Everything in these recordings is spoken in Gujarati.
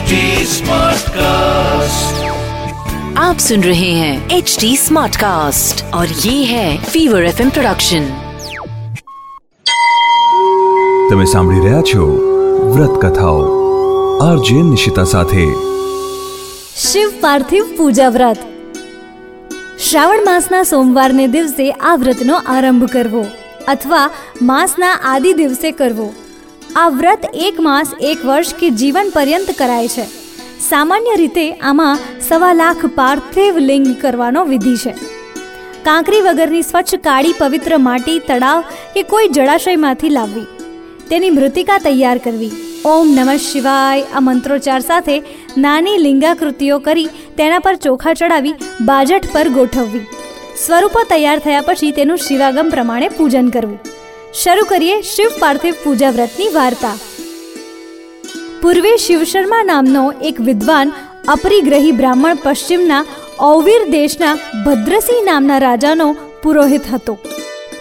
HD Smartcast. आप सुन रहे हैं एच डी स्मार्ट कास्ट और ये है फीवर एफ प्रोडक्शन તમે સાંભળી રહ્યા છો વ્રત કથાઓ આરજે નિશિતા સાથે શિવ પાર્થિવ પૂજા વ્રત શ્રાવણ માસના સોમવારને દિવસે આ વ્રતનો આરંભ કરવો અથવા માસના આદિ દિવસે કરવો આ વ્રત એક માસ, એક વર્ષ કે જીવન પર્યંત કરાય છે. સામાન્ય રીતે આમાં સવા લાખ પાર્થિવ લિંગ કરવાનો વિધિ છે. કાંકરી વગરની સ્વચ્છ કાળી પવિત્ર માટી, તળાવ કે કોઈ જળાશયમાંથી લાવવી. તેની મૃતિકા તૈયાર કરવી. ઓમ નમઃ શિવાય આ મંત્રોચ્ચાર સાથે નાની લિંગાકૃતિઓ કરી તેના પર ચોખા ચડાવી બાજટ પર ગોઠવવી. સ્વરૂપો તૈયાર થયા પછી તેનું શિવાગમ પ્રમાણે પૂજન કરવું. શરૂ કરીએ શિવ પાર્થિવ પૂજા વ્રતની વાર્તા. પૂર્વે શિવશર્મા નામનો એક વિદ્વાન અપરિગ્રહી બ્રાહ્મણ પશ્ચિમના ઔવીર દેશના ભદ્રસિંહ નામના રાજાનો પુરોહિત હતો.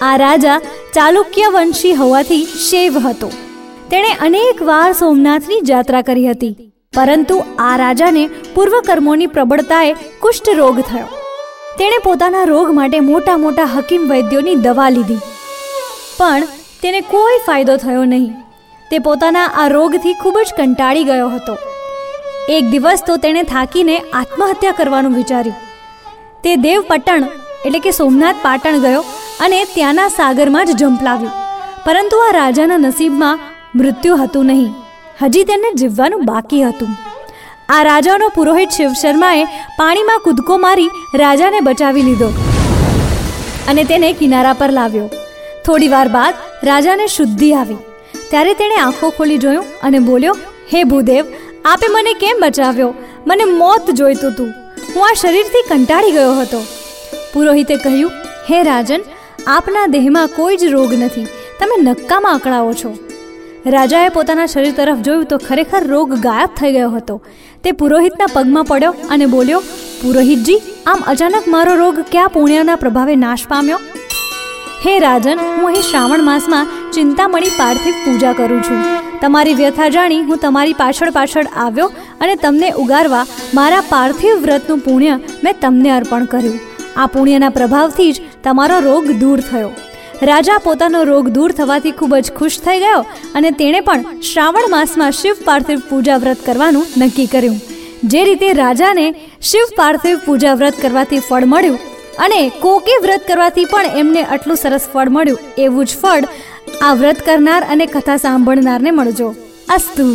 આ રાજા ચાલુક્ય વંશી હોવાથી શૈવ હતો. તેણે અનેક વાર સોમનાથની જાત્રા કરી હતી, પરંતુ આ રાજાને પૂર્વકર્મોની પ્રબળતાએ કુષ્ઠ રોગ થયો. તેણે પોતાના રોગ માટે મોટા મોટા હકીમ વૈદ્યોની દવા લીધી. પણ તેને કોઈ ફાયદો થયો નહીં. તે પોતાના આ રોગથી ખૂબ જ કંટાળી ગયો હતો. એક દિવસ તો તેણે થાકીને આત્મહત્યા કરવાનું વિચાર્યું. તે દેવપટણ એટલે કે સોમનાથ પાટણ ગયો અને ત્યાંના સાગરમાં જ ઝંપલાવ્યું પરંતુ આ રાજાના નસીબમાં મૃત્યુ હતું નહીં. હજી તેને જીવવાનું બાકી હતું. આ રાજાનો પુરોહિત શિવ શર્માએ પાણીમાં કૂદકો મારી રાજાને બચાવી લીધો અને તેને કિનારા પર લાવ્યો. થોડી વાર બાદ રાજાને શુદ્ધિ આવી. ત્યારે તેણે આંખો ખોલી જોયું અને બોલ્યો, હે ભૂદેવ, આપે મને કેમ બચાવ્યો? મને મોત જોઈતું હતું હું આ શરીરથી કંટાળી ગયો હતો. પુરોહિતે કહ્યું, હે રાજન, આપના દેહમાં કોઈ જ રોગ નથી. તમે નક્કામાં અકળાવો છો. રાજાએ પોતાના શરીર તરફ જોયું તો ખરેખર રોગ ગાયબ થઈ ગયો હતો. તે પુરોહિતના પગમાં પડ્યો અને બોલ્યો, પુરોહિતજી, આમ અચાનક મારો રોગ ક્યાં પુણ્યના પ્રભાવે નાશ પામ્યો? હે રાજન, હું અહીં શ્રાવણ માસમાં ચિંતામણી પાર્થિવ પૂજા કરું છું. તમારી વ્યથા જાણી હું તમારી પાછળ પાછળ આવ્યો અને તમને ઉગારવા મારા પાર્થિવ વ્રતનું પુણ્ય મેં તમને અર્પણ કર્યું. આ પુણ્યના પ્રભાવથી જ તમારો રોગ દૂર થયો. રાજા પોતાનો રોગ દૂર થવાથી ખૂબ જ ખુશ થઈ ગયો અને તેણે પણ શ્રાવણ માસમાં શિવ પાર્થિવ પૂજા વ્રત કરવાનું નક્કી કર્યું. જે રીતે રાજાને શિવ પાર્થિવ પૂજા વ્રત કરવાથી ફળ મળ્યું અને કોકે વ્રત કરવાથી પણ એમને આટલું સરસ ફળ મળ્યું. એવું જ ફળ આ વ્રત કરનાર અને કથા સાંભળનારને મળજો. અસ્તુ.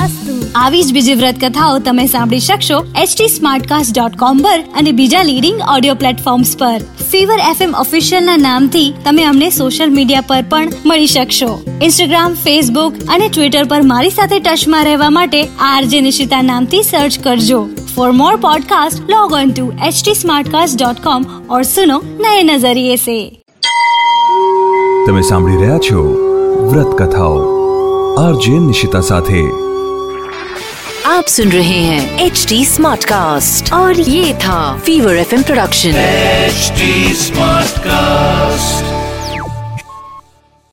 અસ્તુ. આવી જ બીજી વ્રત કથાઓ તમે સાંભળી શકશો એચટી સ્માર્ટકાસ્ટ ડોટ કોમ પર અને બીજા લીડિંગ ઓડિયો પ્લેટફોર્મ્સ પર. ફીવર એફએમ ઓફિશિયલના નામથી તમે અમને સોશિયલ મીડિયા પર પણ મળી શકશો. ઇન્સ્ટાગ્રામ ફેસબુક અને ટ્વિટર પર મારી સાથે ટચમાં રહેવા માટે આરજે નિશિતા નામથી સર્ચ કરજો. For more podcast log on to H T smart cast dot com और सुनो नए नजरिए से તમે સાંભળી રહ્યા છો વ્રત કથાઓ આરજે નિશિતા સાથે आप सुन रहे हैं एच डी स्मार्ट कास्ट और ये था fever F production HD Smartcast.